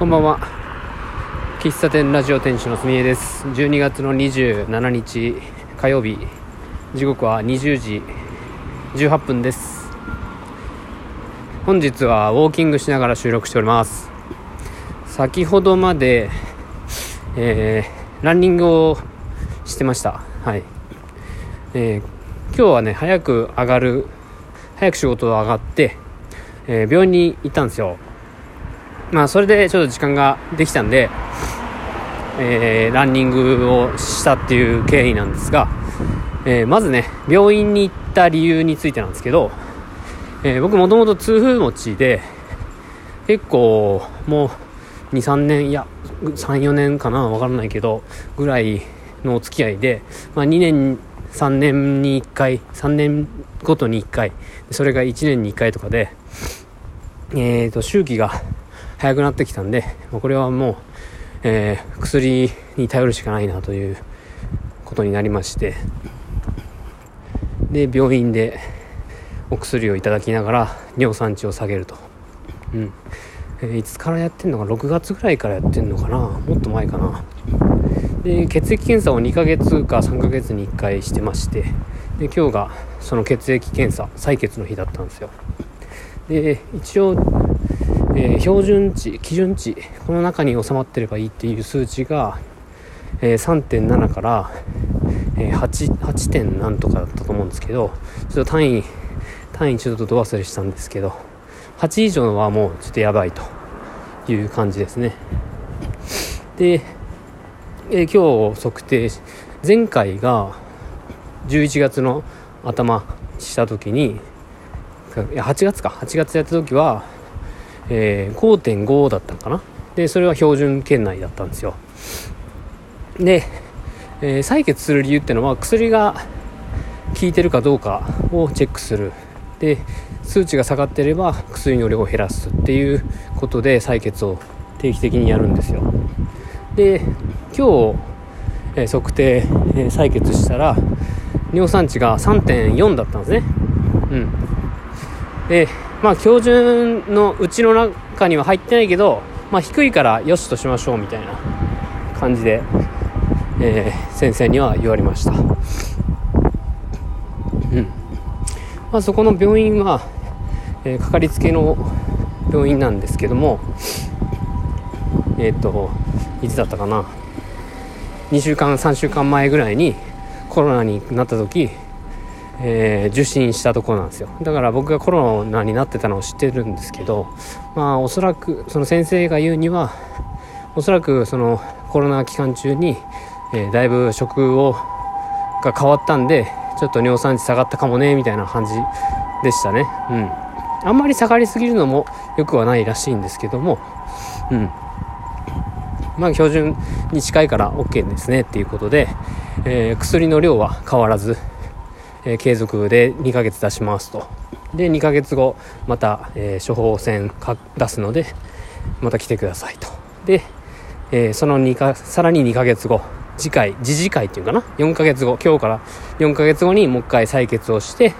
こんばんは。喫茶店ラジオ店主のすみえです。12月の27日火曜日。時刻は20時18分です。本日はウォーキングしながら収録しております。先ほどまで、えー、ランニングをしてました。はい、えー、今日はね早く上がる早く仕事を上がって、えー、病院に行ったんですよ。まあそれでちょっと時間ができたんで、えー、ランニングをしたっていう経緯なんですが、えー、まずね病院に行った理由についてなんですけど、えー、僕もともと痛風持ちで結構もう23年いや34年かな分からないけどぐらいのお付き合いで、まあ、2年3年に1回3年ごとに1回それが1年に1回とかでえーと周期が早くなってきたんで、これはもう、えー、薬に頼るしかないなということになりまして、で、病院でお薬をいただきながら尿酸値を下げると。うん。えー、いつからやってんのか、6月ぐらいからやってんのかな、もっと前かな。で、血液検査を2ヶ月か3ヶ月に1回してまして、で、今日がその血液検査、採血の日だったんですよ。で、一応、えー、標準値、基準値、この中に収まってればいいっていう数値が、えー、3.7から、えー、8, 8点なんとかだったと思うんですけど、ちょっと単位、単位ちょっとど忘れしたんですけど、8以上はもうちょっとやばいという感じですね。で、えー、今日測定前回が11月の頭した時に、8月か、8月やった時は、えー、5.5だったのかな。でそれは標準圏内だったんですよ。で、えー、採血する理由っていうのは薬が効いてるかどうかをチェックする。で数値が下がってれば薬の量を減らすっていうことで採血を定期的にやるんですよ。で今日、えー、測定、えー、採血したら尿酸値が3.4だったんですね。うん。でまあ標準のうちの中には入ってないけど、まあ、低いからよしとしましょうみたいな感じで、えー、先生には言われました。うん。まあ、そこの病院は、えー、かかりつけの病院なんですけども、えっ、と、いつだったかな。2週間、3週間前ぐらいにコロナになった時、えー、受診したところなんですよ。だから僕がコロナになってたのを知ってるんですけどまあおそらくその先生が言うにはおそらくそのコロナ期間中に、えー、だいぶ食をが変わったんでちょっと尿酸値下がったかもねみたいな感じでしたね。うん。あんまり下がりすぎるのもよくはないらしいんですけどもうん。まあ標準に近いから OK ですねっていうことで、えー、薬の量は変わらずえ、継続で2ヶ月出しますと。で2ヶ月後また、え、処方箋出すのでまた来てくださいと。で、え、その2かさらに2ヶ月後次回次次回っていうかな？4ヶ月後今日から4ヶ月後にもう一回採血をして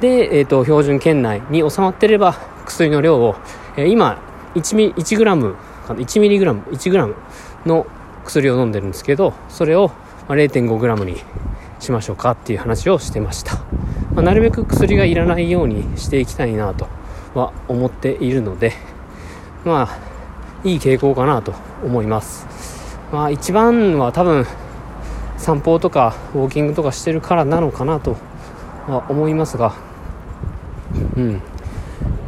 で、えーと、標準圏内に収まってれば薬の量を、えー、今 1, ミ1グラム1ミリグラム1グラムの薬を飲んでるんですけどそれを0.5グラムにしましょうかっていう話をしてました、まあ、なるべく薬がいらないようにしていきたいなとは思っているのでまあいい傾向かなと思います。まあ一番は多分散歩とかウォーキングとかしてるからなのかなとは思いますがうん。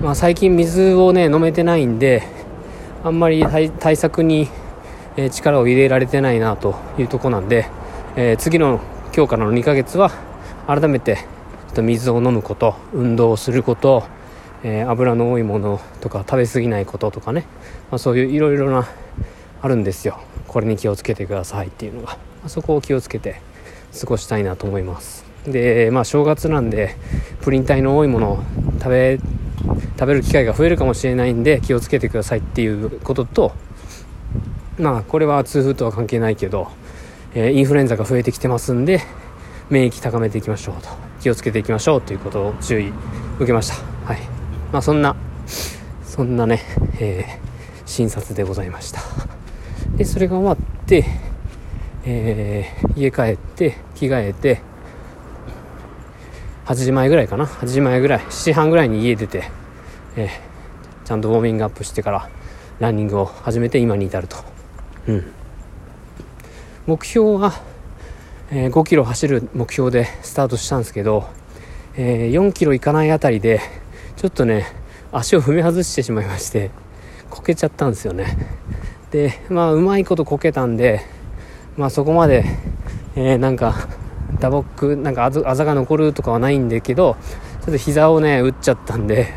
まあ最近水をね飲めてないんであんまり対策に力を入れられてないなというとこなんで、えー、次の今日からの2ヶ月は改めてちょっと水を飲むこと運動をすること、えー、油の多いものとか食べ過ぎないこととかね、まあ、そういういろいろなあるんですよ。これに気をつけてくださいっていうのが、まあ、そこを気をつけて過ごしたいなと思います。でまあ正月なんでプリン体の多いものを食べ食べる機会が増えるかもしれないんで気をつけてくださいっていうこととまあこれは痛風とは関係ないけどえインフルエンザが増えてきてますんで免疫高めていきましょうと気をつけていきましょうということを注意受けました。はい。まあそんなそんなね、えー、診察でございました。でそれが終わってえー、家帰って着替えて8時前ぐらいかな？8時前ぐらい7時半ぐらいに家出て、えー、ちゃんとウォーミングアップしてからランニングを始めて今に至ると、うん、目標は、えー、5キロ走る目標でスタートしたんですけど、えー、4キロ行かないあたりでちょっとね足を踏み外してしまいましてこけちゃったんですよね。でまあうまいことこけたんでまあそこまで、えー、なんか打撲なんかあざが残るとかはないんだけどちょっと膝をね打っちゃったんで、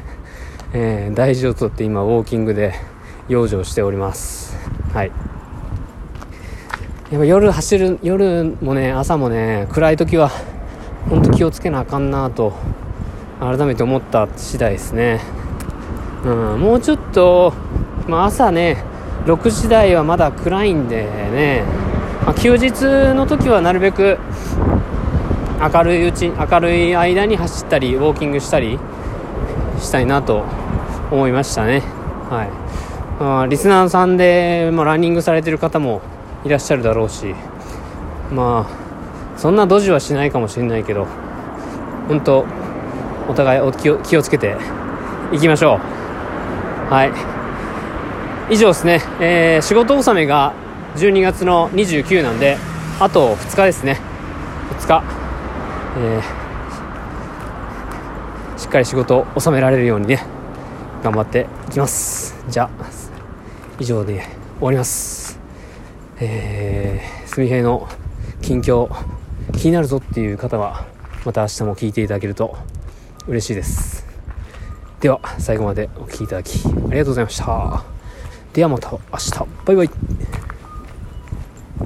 えー、大事をとって今ウォーキングで養生しております。はい。やっぱ夜走る夜もね朝もね暗い時は本当気をつけなあかんなと改めて思った次第ですね。うんもうちょっと、まあ、朝ね6時台はまだ暗いんでねまあ、休日の時はなるべく明るいうち明るい間に走ったりウォーキングしたりしたいなと思いましたね。はい、まあ、リスナーさんで、まあ、ランニングされてる方もいらっしゃるだろうしまあそんなドジはしないかもしれないけど本当お互いお気を気をつけていきましょう。はい。以上ですね、えー、仕事納めが12月の29なんであと2日ですね。2日、えー、しっかり仕事を収められるようにね頑張っていきます。じゃあ以上で終わります。えー、すみへいの近況気になるぞっていう方はまた明日も聞いていただけると嬉しいです。では最後までお聴きいただきありがとうございました。ではまた明日。バイバイ。